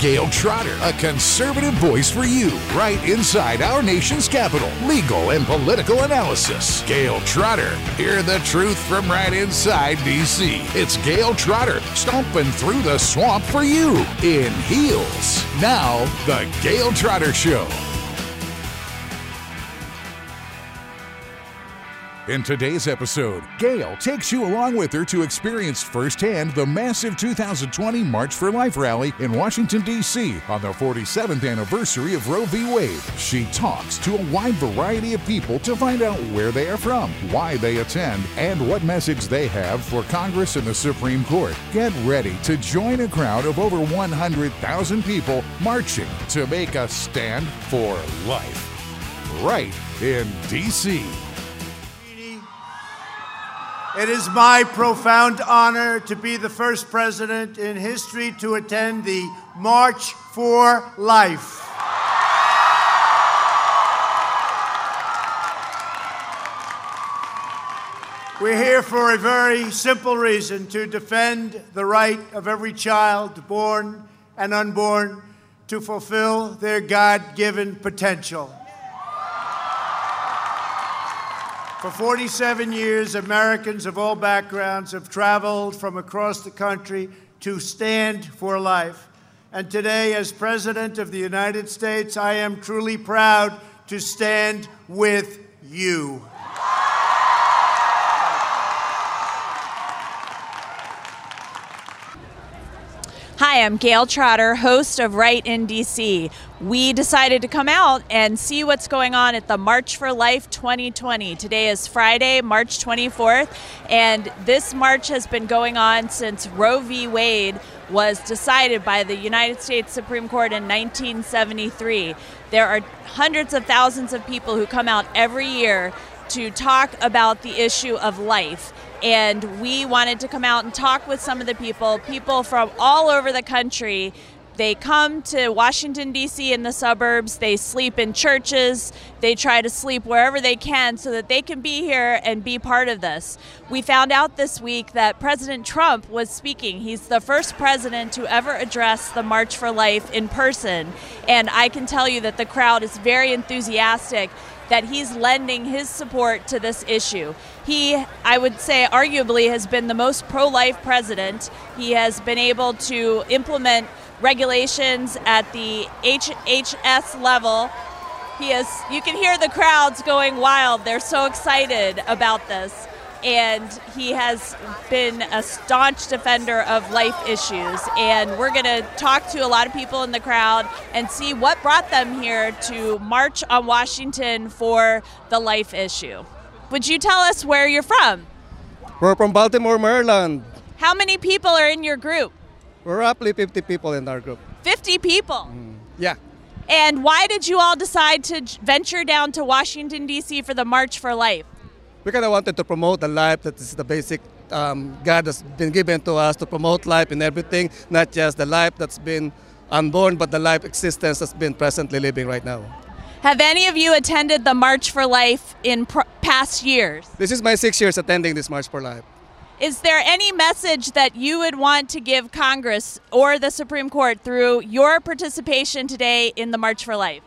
Gayle Trotter, a conservative voice for you, right inside our nation's capital. Legal and political analysis. Gayle Trotter. Hear the truth from right inside D.C. It's Gayle Trotter, stomping through the swamp for you in heels. Now, The Gayle Trotter Show. In today's episode, Gayle takes you along with her to experience firsthand the massive 2020 March for Life rally in Washington, D.C. on the 47th anniversary of Roe v. Wade. She talks to a wide variety of people to find out where they are from, why they attend, and what message they have for Congress and the Supreme Court. Get ready to join a crowd of over 100,000 people marching to make a stand for life. Right in D.C. It is my profound honor to be the first president in history to attend the March for Life. We're here for a very simple reason to defend the right of every child, born and unborn, to fulfill their God given potential. For 47 years, Americans of all backgrounds have traveled from across the country to stand for life. And today, as President of the United States, I am truly proud to stand with you. Hi, I'm Gayle Trotter, host of Right in DC. We decided to come out and see what's going on at the March for Life 2020. Today is Friday, March 24th, and this march has been going on since Roe v. Wade was decided by the United States Supreme Court in 1973. There are hundreds of thousands of people who come out every year to talk about the issue of life and we wanted to come out and talk with some of the people, people from all over the country. They come to Washington, D.C. in the suburbs. They sleep in churches. They try to sleep wherever they can so that they can be here and be part of this. We found out this week that President Trump was speaking. He's the first president to ever address the March for Life in person. And I can tell you that the crowd is very enthusiastic that he's lending his support to this issue. He, I would say, arguably has been the most pro life president. He has been able to implement regulations at the HHS level. He is, you can hear the crowds going wild. They're so excited about this and he has been a staunch defender of life issues. And we're going to talk to a lot of people in the crowd and see what brought them here to march on Washington for the life issue. Would you tell us where you're from? We're from Baltimore, Maryland. How many people are in your group? We're roughly 50 people in our group. 50 people? Mm, yeah. And why did you all decide to venture down to Washington, D.C. for the March for Life? We kind of wanted to promote the life that is the basic um, God has been given to us to promote life in everything, not just the life that's been unborn, but the life existence that's been presently living right now. Have any of you attended the March for Life in past years? This is my six years attending this March for Life. Is there any message that you would want to give Congress or the Supreme Court through your participation today in the March for Life?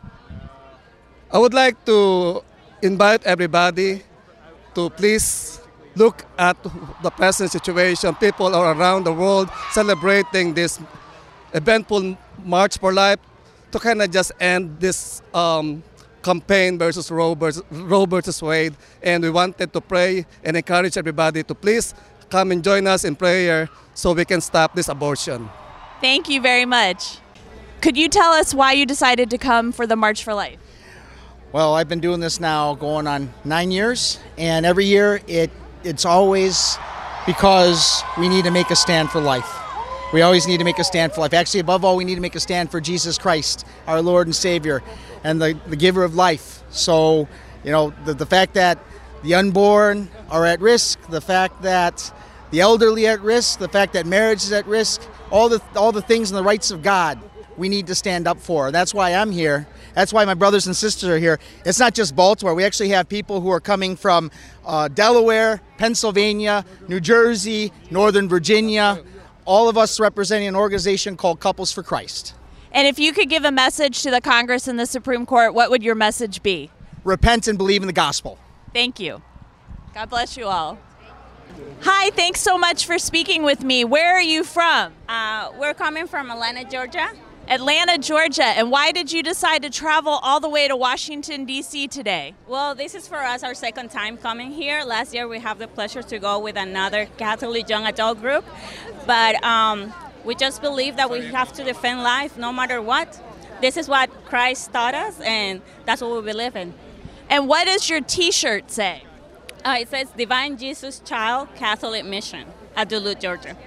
I would like to invite everybody to please look at the present situation. People are around the world celebrating this eventful March for Life to kind of just end this um, campaign versus Roe versus, Roe versus Wade. And we wanted to pray and encourage everybody to please come and join us in prayer so we can stop this abortion. Thank you very much. Could you tell us why you decided to come for the March for Life? Well, I've been doing this now going on nine years, and every year it it's always because we need to make a stand for life. We always need to make a stand for life. Actually, above all, we need to make a stand for Jesus Christ, our Lord and Savior, and the, the giver of life. So, you know, the, the fact that the unborn are at risk, the fact that the elderly at risk, the fact that marriage is at risk, all the all the things and the rights of God we need to stand up for. That's why I'm here. That's why my brothers and sisters are here. It's not just Baltimore. We actually have people who are coming from uh, Delaware, Pennsylvania, New Jersey, Northern Virginia, all of us representing an organization called Couples for Christ. And if you could give a message to the Congress and the Supreme Court, what would your message be? Repent and believe in the gospel. Thank you. God bless you all. Hi, thanks so much for speaking with me. Where are you from? Uh, we're coming from Atlanta, Georgia. Atlanta, Georgia. And why did you decide to travel all the way to Washington, D.C. today? Well, this is for us our second time coming here. Last year we have the pleasure to go with another Catholic young adult group, but um, we just believe that we have to defend life no matter what. This is what Christ taught us, and that's what we believe in. And what does your t shirt say? Uh, it says Divine Jesus Child Catholic Mission at Duluth, Georgia.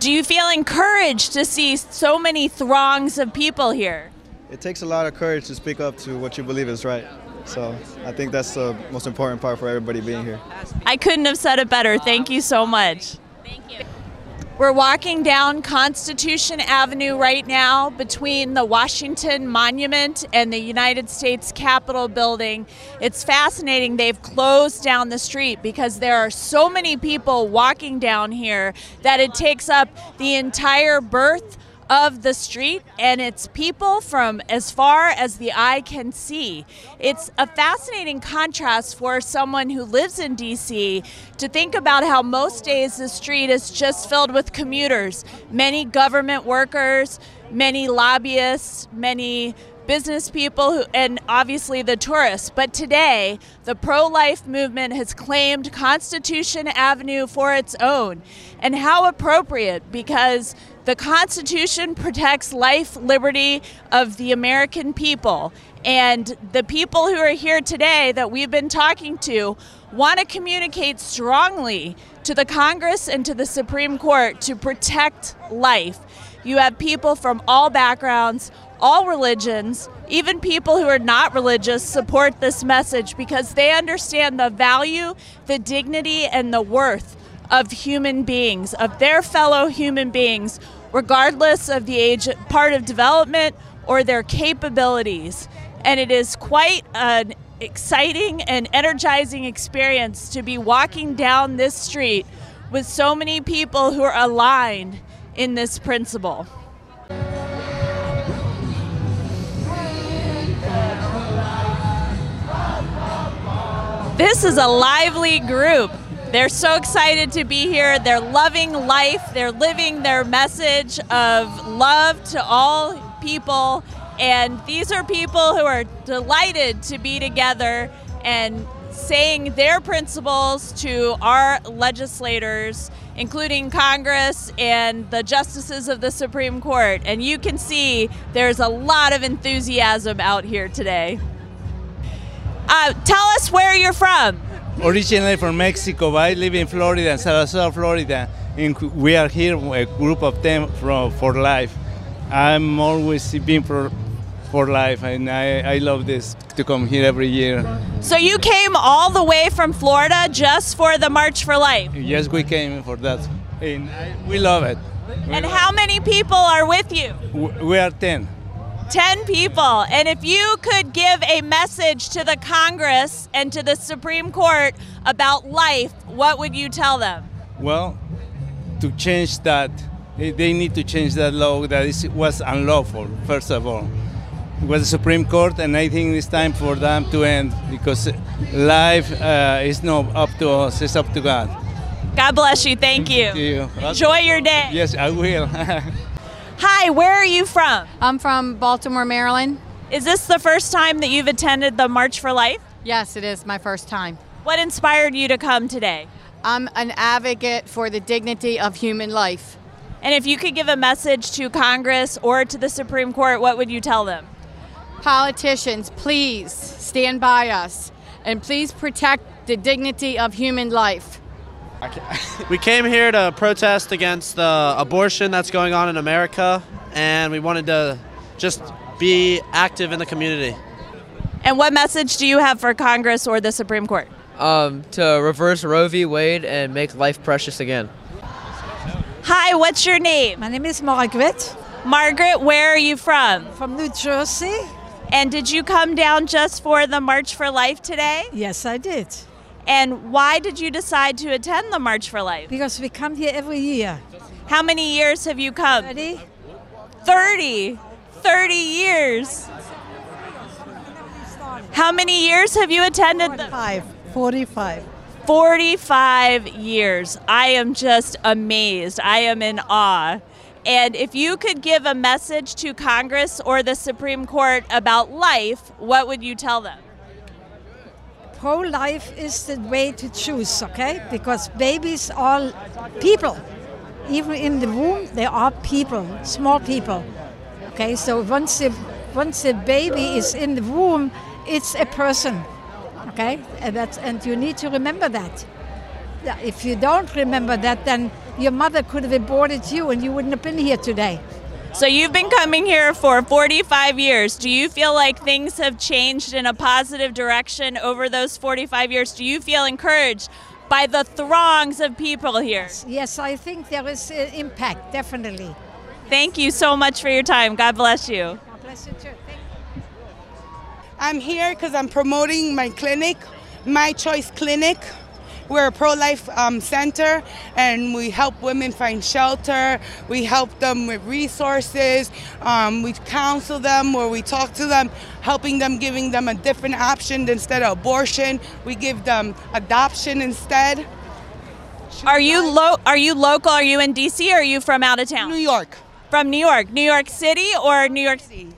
Do you feel encouraged to see so many throngs of people here? It takes a lot of courage to speak up to what you believe is right. So I think that's the most important part for everybody being here. I couldn't have said it better. Thank you so much. Thank you. We're walking down Constitution Avenue right now between the Washington Monument and the United States Capitol building. It's fascinating. They've closed down the street because there are so many people walking down here that it takes up the entire birth of the street, and it's people from as far as the eye can see. It's a fascinating contrast for someone who lives in DC to think about how most days the street is just filled with commuters, many government workers, many lobbyists, many business people who, and obviously the tourists. But today, the pro life movement has claimed Constitution Avenue for its own. And how appropriate because the Constitution protects life, liberty of the American people. And the people who are here today that we've been talking to want to communicate strongly to the Congress and to the Supreme Court to protect life. You have people from all backgrounds, all religions, even people who are not religious support this message because they understand the value, the dignity, and the worth of human beings, of their fellow human beings, regardless of the age, part of development, or their capabilities. And it is quite an exciting and energizing experience to be walking down this street with so many people who are aligned in this principle. This is a lively group. They're so excited to be here. They're loving life. They're living their message of love to all people. And these are people who are delighted to be together and saying their principles to our legislators, including Congress and the justices of the Supreme Court. And you can see there's a lot of enthusiasm out here today. Uh, tell us where you're from. Originally from Mexico, but I live in Florida, Sarasota, Florida. And we are here, a group of them from for life. I'm always been for for life, and I, I love this to come here every year. So you came all the way from Florida just for the March for Life. Yes, we came for that, and I, we love it. And how many people are with you? We are ten. 10 people. And if you could give a message to the Congress and to the Supreme Court about life, what would you tell them? Well, to change that, they they need to change that law that is, was unlawful, first of all. It was the Supreme Court, and I think it's time for them to end because life uh, is not up to us, it's up to God. God bless you. Thank you. Thank you. Enjoy your day. Yes, I will. Hi, where are you from? I'm from Baltimore, Maryland. Is this the first time that you've attended the March for Life? Yes, it is my first time. What inspired you to come today? I'm an advocate for the dignity of human life. And if you could give a message to Congress or to the Supreme Court, what would you tell them? Politicians, please stand by us and please protect the dignity of human life. We came here to protest against the abortion that's going on in America, and we wanted to just be active in the community. And what message do you have for Congress or the Supreme Court? Um, to reverse Roe v. Wade and make life precious again. Hi, what's your name? My name is Margaret Margaret, where are you from? from New Jersey. And did you come down just for the March for Life today? Yes, I did. And why did you decide to attend the March for Life? Because we come here every year. How many years have you come? Ready? 30. 30 years. How many years have you attended? 45. 45. 45 years. I am just amazed. I am in awe. And if you could give a message to Congress or the Supreme Court about life, what would you tell them? Pro life is the way to choose, okay? Because babies are people. Even in the womb, they are people, small people. Okay, so once the, once the baby is in the womb, it's a person. Okay, and that's and you need to remember that. If you don't remember that, then your mother could have aborted you, and you wouldn't have been here today. So you've been coming here for 45 years. Do you feel like things have changed in a positive direction over those 45 years? Do you feel encouraged by the throngs of people here? Yes, I think there is an impact, definitely. Thank you so much for your time. God bless you. God bless you too. I'm here because I'm promoting my clinic, My Choice Clinic. We're a pro life um, center and we help women find shelter. We help them with resources. Um, we counsel them or we talk to them, helping them, giving them a different option instead of abortion. We give them adoption instead. Are you lo- are you local? Are you in DC or are you from out of town? New York. From New York. New York City or New York City?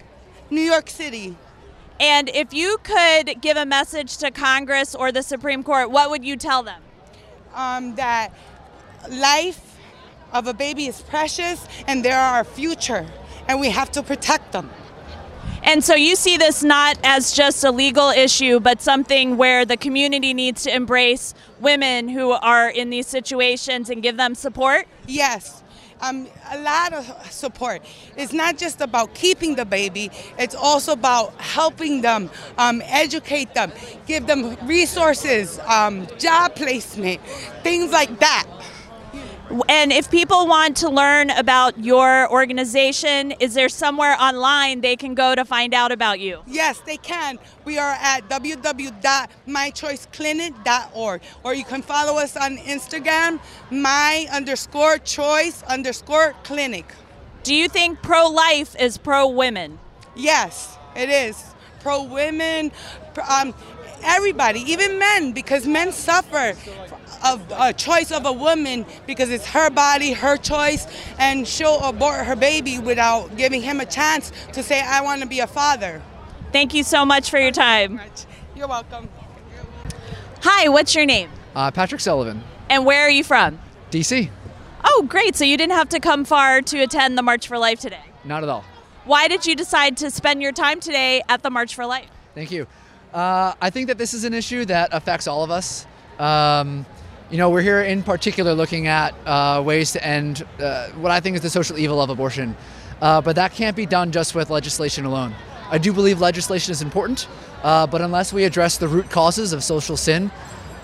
New York City. And if you could give a message to Congress or the Supreme Court, what would you tell them? Um, that life of a baby is precious and they're our future and we have to protect them. And so you see this not as just a legal issue, but something where the community needs to embrace women who are in these situations and give them support? Yes. Um, a lot of support. It's not just about keeping the baby, it's also about helping them, um, educate them, give them resources, um, job placement, things like that. And if people want to learn about your organization, is there somewhere online they can go to find out about you? Yes, they can. We are at www.mychoiceclinic.org. Or you can follow us on Instagram, my underscore choice underscore clinic. Do you think pro life is pro women? Yes, it is. Pro women, um, everybody, even men, because men suffer of a choice of a woman because it's her body, her choice, and she'll abort her baby without giving him a chance to say, I want to be a father. Thank you so much for your time. You're welcome. Hi, what's your name? Uh, Patrick Sullivan, And where are you from? DC. Oh, great. So you didn't have to come far to attend the March for Life today. Not at all. Why did you decide to spend your time today at the March for Life? Thank you. Uh, I think that this is an issue that affects all of us. Um, you know, we're here in particular looking at uh, ways to end uh, what I think is the social evil of abortion. Uh, but that can't be done just with legislation alone. I do believe legislation is important, uh, but unless we address the root causes of social sin,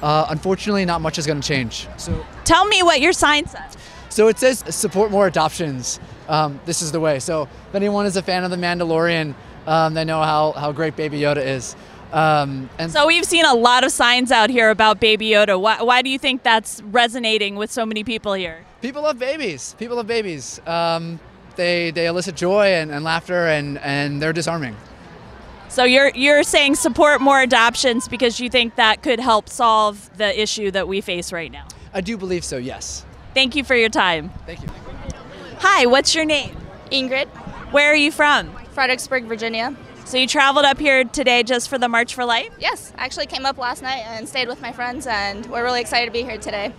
uh, unfortunately, not much is going to change. So, Tell me what your sign says. so it says support more adoptions. Um, this is the way. So if anyone is a fan of The Mandalorian, um, they know how, how great Baby Yoda is. Um, and So we've seen a lot of signs out here about Baby Yoda. Why, why do you think that's resonating with so many people here? people love babies. People love babies. Um, they, they elicit joy and, and laughter, and, and they're disarming. So you're you're saying support more adoptions because you think that could help solve the issue that we face right now. I do believe so, yes. Thank you for your time. Thank you. Hi, what's your name? Ingrid. Where are you from? Fredericksburg, Virginia. So you traveled up here today just for the March for Life? Yes, I actually came up last night and stayed with my friends, and we're really excited to be here today.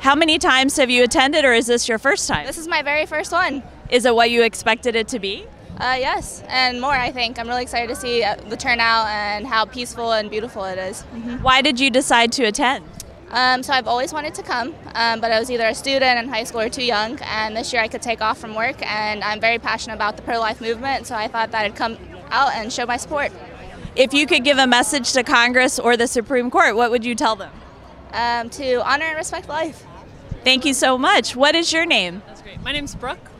How many times have you attended, or is this your first time? This is my very first one. Is it what you expected it to be? Uh, yes, and more, I think. I'm really excited to see uh, the turnout and how peaceful and beautiful it is. Why did you decide to attend? Um, so I've always wanted to come, um, but I was either a student in high school or too young, and this year I could take off from work, and I'm very passionate about the pro-life movement, so I thought that I'd come out and show my support. If you could give a message to Congress or the Supreme Court, what would you tell them? Um, to honor and respect life. Thank you so much. What is your name? That's great. My name's Brooke.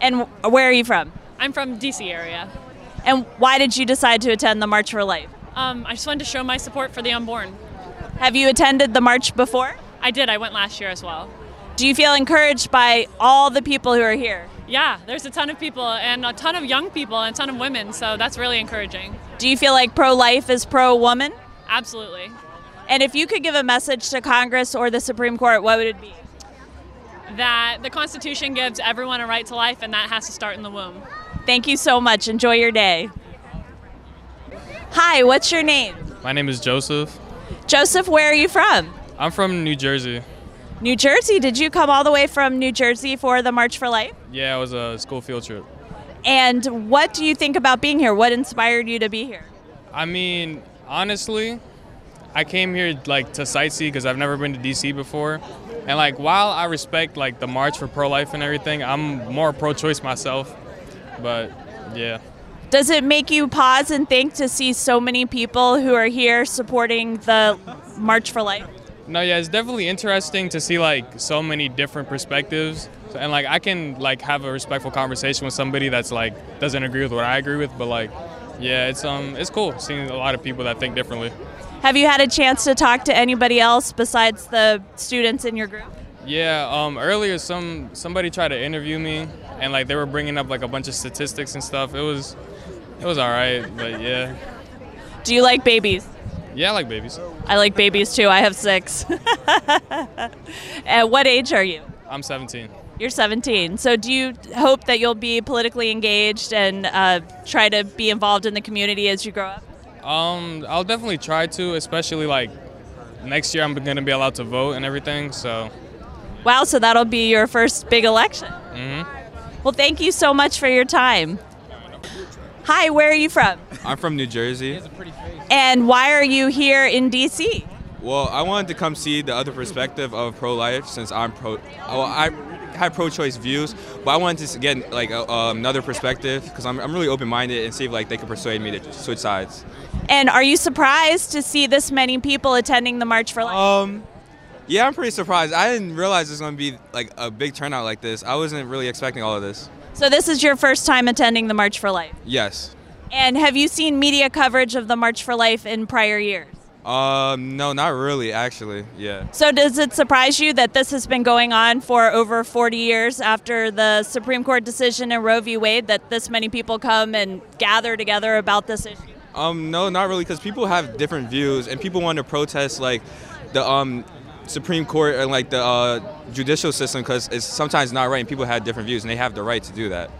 And where are you from? I'm from DC area. And why did you decide to attend the March for Life? Um, I just wanted to show my support for the unborn. Have you attended the march before? I did. I went last year as well. Do you feel encouraged by all the people who are here? Yeah, there's a ton of people and a ton of young people and a ton of women, so that's really encouraging. Do you feel like pro life is pro woman? Absolutely. And if you could give a message to Congress or the Supreme Court, what would it be? That the Constitution gives everyone a right to life, and that has to start in the womb. Thank you so much. Enjoy your day. Hi, what's your name? My name is Joseph. Joseph, where are you from? I'm from New Jersey. New Jersey. Did you come all the way from New Jersey for the March for Life? Yeah, it was a school field trip. And what do you think about being here? What inspired you to be here? I mean, honestly, I came here like to sightsee because I've never been to DC before. And like while I respect like the march for pro-life and everything, I'm more pro-choice myself. But yeah. Does it make you pause and think to see so many people who are here supporting the March for Life? No, yeah, it's definitely interesting to see like so many different perspectives, and like I can like have a respectful conversation with somebody that's like doesn't agree with what I agree with, but like, yeah, it's um it's cool seeing a lot of people that think differently. Have you had a chance to talk to anybody else besides the students in your group? Yeah, um, earlier some somebody tried to interview me, and like they were bringing up like a bunch of statistics and stuff. It was it was all right, but yeah. Do you like babies? Yeah, I like babies. I like babies too. I have six. At what age are you? I'm 17. You're 17. So do you hope that you'll be politically engaged and uh, try to be involved in the community as you grow up? Um, I'll definitely try to, especially like next year I'm going to be allowed to vote and everything. So. Wow, so that'll be your first big election. Mm-hmm. Well, thank you so much for your time. Hi, where are you from? I'm from New Jersey. And why are you here in DC? Well, I wanted to come see the other perspective of pro-life since I'm pro. Well, I have pro-choice views, but I wanted to get like a, um, another perspective because I'm, I'm really open-minded and see if like they could persuade me to switch sides. And are you surprised to see this many people attending the March for Life? Um, yeah, I'm pretty surprised. I didn't realize it's going to be like a big turnout like this. I wasn't really expecting all of this. So this is your first time attending the March for Life. Yes. And have you seen media coverage of the March for Life in prior years? Um, no, not really, actually. Yeah. So does it surprise you that this has been going on for over 40 years after the Supreme Court decision in Roe v. Wade that this many people come and gather together about this issue? Um, no, not really, because people have different views, and people want to protest like the um Supreme Court and like the uh, judicial system because it's sometimes not right, and people have different views, and they have the right to do that.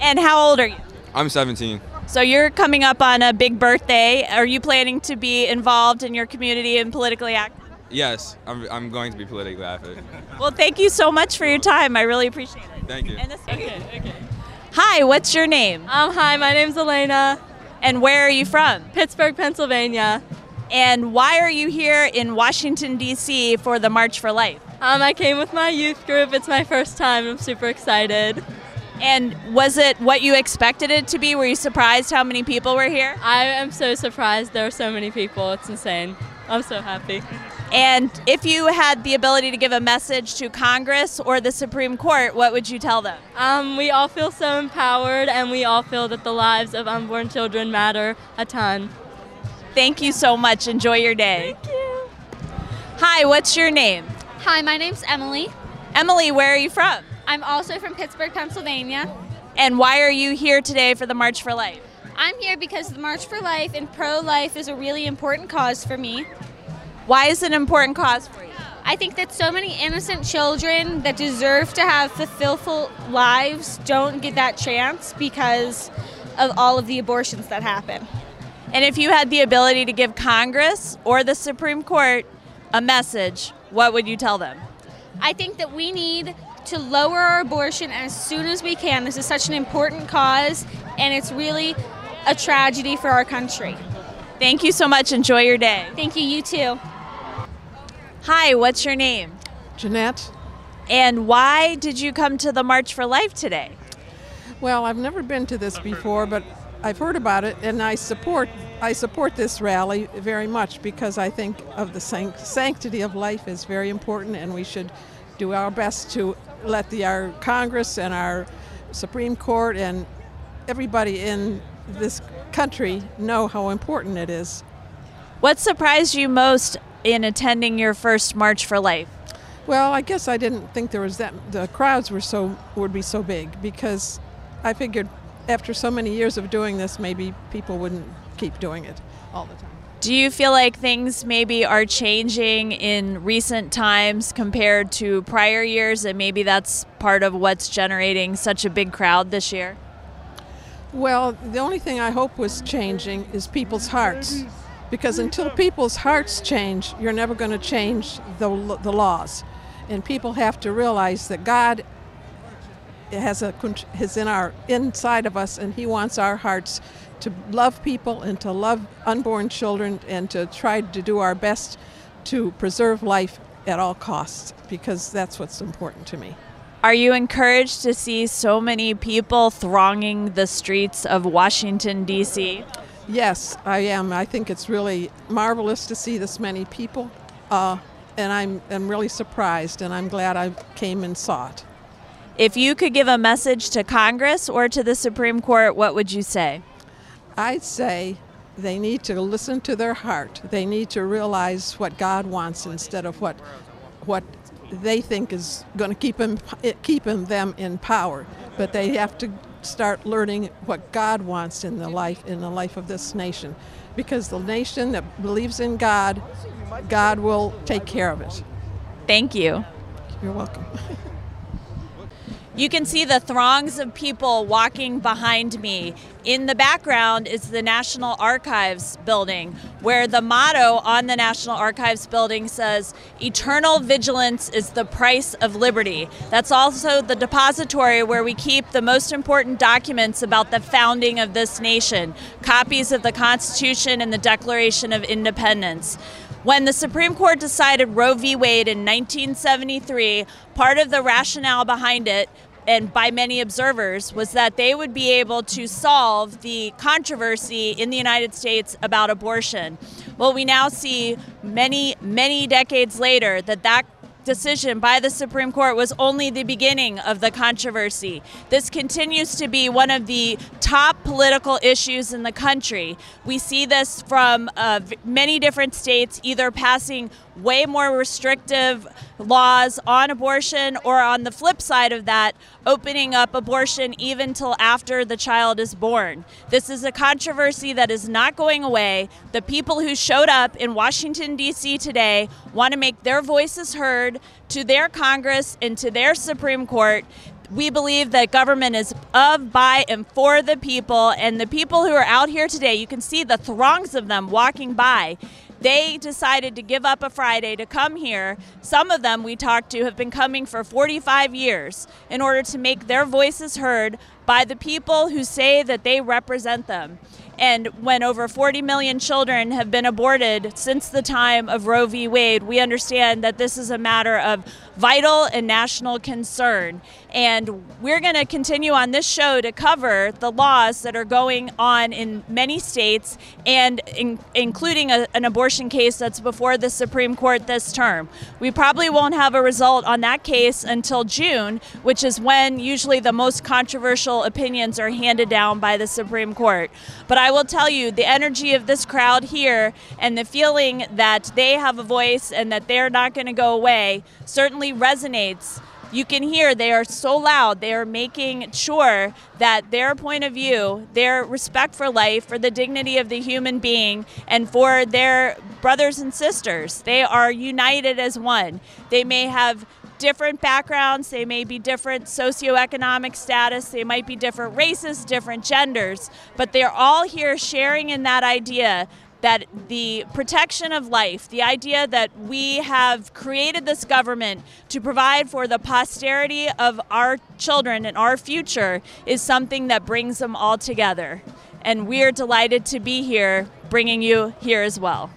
And how old are you? I'm 17. So you're coming up on a big birthday. Are you planning to be involved in your community and politically active? Yes, I'm, I'm going to be politically active. Well, thank you so much for your time. I really appreciate it. Thank you. And this, okay, okay. Hi, what's your name? Um, hi, my name's Elena. And where are you from? Pittsburgh, Pennsylvania. And why are you here in Washington, D.C. for the March for Life? Um, I came with my youth group. It's my first time. I'm super excited. And was it what you expected it to be? Were you surprised how many people were here? I am so surprised there are so many people. It's insane. I'm so happy. And if you had the ability to give a message to Congress or the Supreme Court, what would you tell them? Um, we all feel so empowered, and we all feel that the lives of unborn children matter a ton. Thank you so much. Enjoy your day. Thank you. Hi, what's your name? Hi, my name's Emily. Emily, where are you from? I'm also from Pittsburgh, Pennsylvania. And why are you here today for the March for Life? I'm here because the March for Life and pro life is a really important cause for me. Why is it an important cause for you? I think that so many innocent children that deserve to have fulfillful lives don't get that chance because of all of the abortions that happen. And if you had the ability to give Congress or the Supreme Court a message, what would you tell them? I think that we need to lower our abortion as soon as we can. This is such an important cause, and it's really a tragedy for our country. Thank you so much. Enjoy your day. Thank you, you too. Hi, what's your name? Jeanette. And why did you come to the March for Life today? Well, I've never been to this before, but I've heard about it, and I support I support this rally very much because I think of the sanctity of life is very important, and we should do our best to let the our Congress and our Supreme Court and everybody in this country know how important it is. What surprised you most in attending your first March for Life? Well, I guess I didn't think there was that the crowds were so would be so big because I figured after so many years of doing this, maybe people wouldn't keep doing it all the time. Do you feel like things maybe are changing in recent times compared to prior years, and maybe that's part of what's generating such a big crowd this year? Well, the only thing I hope was changing is people's hearts. Because until people's hearts change, you're never going to change the, the laws. And people have to realize that God has a is in our inside of us, and He wants our hearts to love people and to love unborn children and to try to do our best to preserve life at all costs because that's what's important to me. Are you encouraged to see so many people thronging the streets of Washington, D.C.? Yes, I am. I think it's really marvelous to see this many people, uh, and I'm, I'm really surprised, and I'm glad I came and saw it. If you could give a message to Congress or to the Supreme Court, what would you say? I'd say they need to listen to their heart. They need to realize what God wants instead of what what they think is going to keep them keep them in power. But they have to start learning what God wants in the life in the life of this nation, because the nation that believes in God, God will take care of it. Thank you. You're welcome. You can see the throngs of people walking behind me. In the background is the National Archives building, where the motto on the National Archives building says, Eternal vigilance is the price of liberty. That's also the depository where we keep the most important documents about the founding of this nation copies of the Constitution and the Declaration of Independence. When the Supreme Court decided Roe v. Wade in 1973, part of the rationale behind it and by many observers was that they would be able to solve the controversy in the United States about abortion. Well, we now see many, many decades later that that decision by the Supreme Court was only the beginning of the controversy. This continues to be one of the top political issues in the country. We see this from uh, many different states either passing way more restrictive laws on abortion, or on the flip side of that, opening up abortion even till after the child is born. This is a controversy that is not going away. The people who showed up in Washington, D.C. today want to make their voices heard to their Congress and to their Supreme Court we believe that government is of, by, and for the people. And the people who are out here today, you can see the throngs of them walking by. They decided to give up a Friday to come here. Some of them we talked to have been coming for 45 years in order to make their voices heard by the people who say that they represent them. And when over 40 million children have been aborted since the time of Roe v. Wade, we understand that this is a matter of vital and national concern. And we're going to continue on this show to cover the laws that are going on in many states and in, including a, an abortion case that's before the Supreme Court this term. We probably won't have a result on that case until June, which is when usually the most controversial opinions are handed down by the Supreme Court. But I will tell you the energy of this crowd here and the feeling that they have a voice and that they're not going to go away certainly resonates. You can hear they are so loud. They are making sure that their point of view, their respect for life, for the dignity of the human being, and for their brothers and sisters, they are united as one. They may have different backgrounds, they may be different socioeconomic status, they might be different races, different genders, but they're all here sharing in that idea that the protection of life, the idea that we have created this government to provide for the posterity of our children and our future, is something that brings them all together. And we're delighted to be here, bringing you here as well.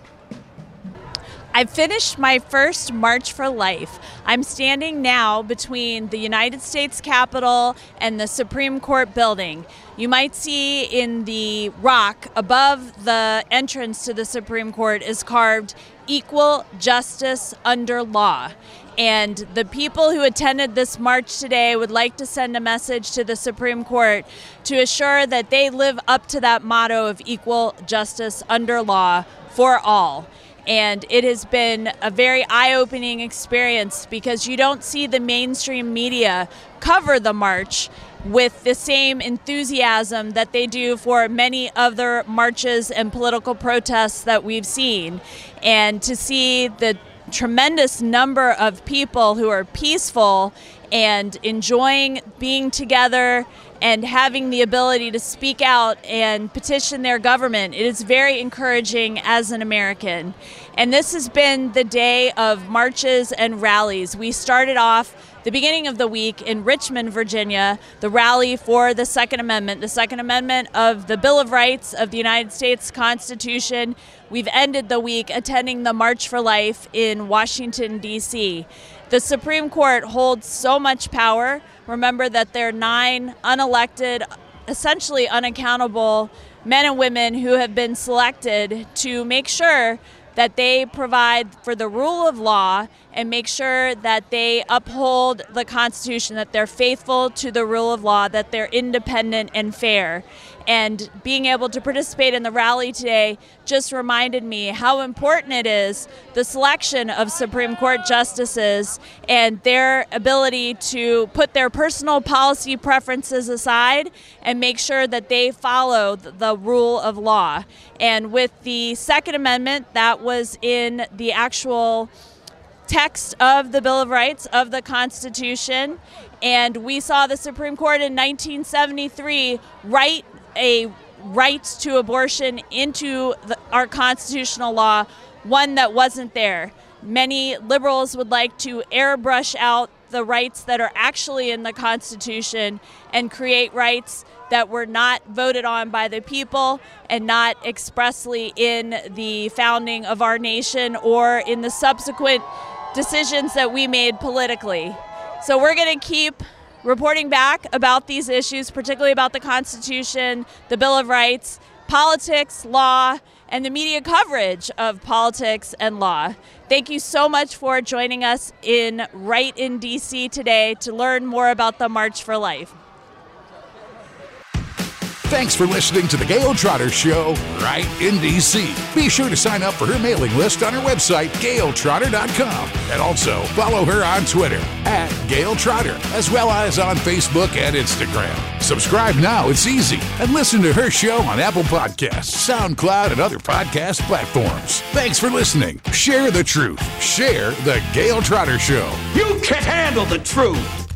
I finished my first March for Life. I'm standing now between the United States Capitol and the Supreme Court building. You might see in the rock above the entrance to the Supreme Court is carved equal justice under law. And the people who attended this march today would like to send a message to the Supreme Court to assure that they live up to that motto of equal justice under law for all. And it has been a very eye opening experience because you don't see the mainstream media cover the march with the same enthusiasm that they do for many other marches and political protests that we've seen. And to see the tremendous number of people who are peaceful and enjoying being together and having the ability to speak out and petition their government. It is very encouraging as an American. And this has been the day of marches and rallies. We started off the beginning of the week in Richmond, Virginia, the rally for the Second Amendment, the Second Amendment of the Bill of Rights of the United States Constitution. We've ended the week attending the March for Life in Washington, D.C. The Supreme Court holds so much power. Remember that there are nine unelected, essentially unaccountable men and women who have been selected to make sure that they provide for the rule of law and make sure that they uphold the Constitution, that they're faithful to the rule of law, that they're independent and fair. And being able to participate in the rally today just reminded me how important it is the selection of Supreme Court justices and their ability to put their personal policy preferences aside and make sure that they follow the rule of law. And with the Second Amendment, that was in the actual text of the Bill of Rights of the Constitution. And we saw the Supreme Court in 1973 write a right to abortion into the, our constitutional law, one that wasn't there. Many liberals would like to airbrush out the rights that are actually in the Constitution and create rights that were not voted on by the people and not expressly in the founding of our nation or in the subsequent decisions that we made politically. So we're going to keep reporting back about these issues, particularly about the Constitution, the Bill of Rights, politics, law, and the media coverage of politics and law. Thank you so much for joining us in Right in DC today to learn more about the March for Life. Thanks for listening to the Gayle Trotter Show right in DC. Be sure to sign up for her mailing list on her website, gayletrotter.com. And also follow her on Twitter at Gayle Trotter, as well as on Facebook and Instagram. Subscribe now, it's easy. And listen to her show on Apple Podcasts, SoundCloud, and other podcast platforms. Thanks for listening. Share the truth. Share the Gayle Trotter Show. You can't handle the truth.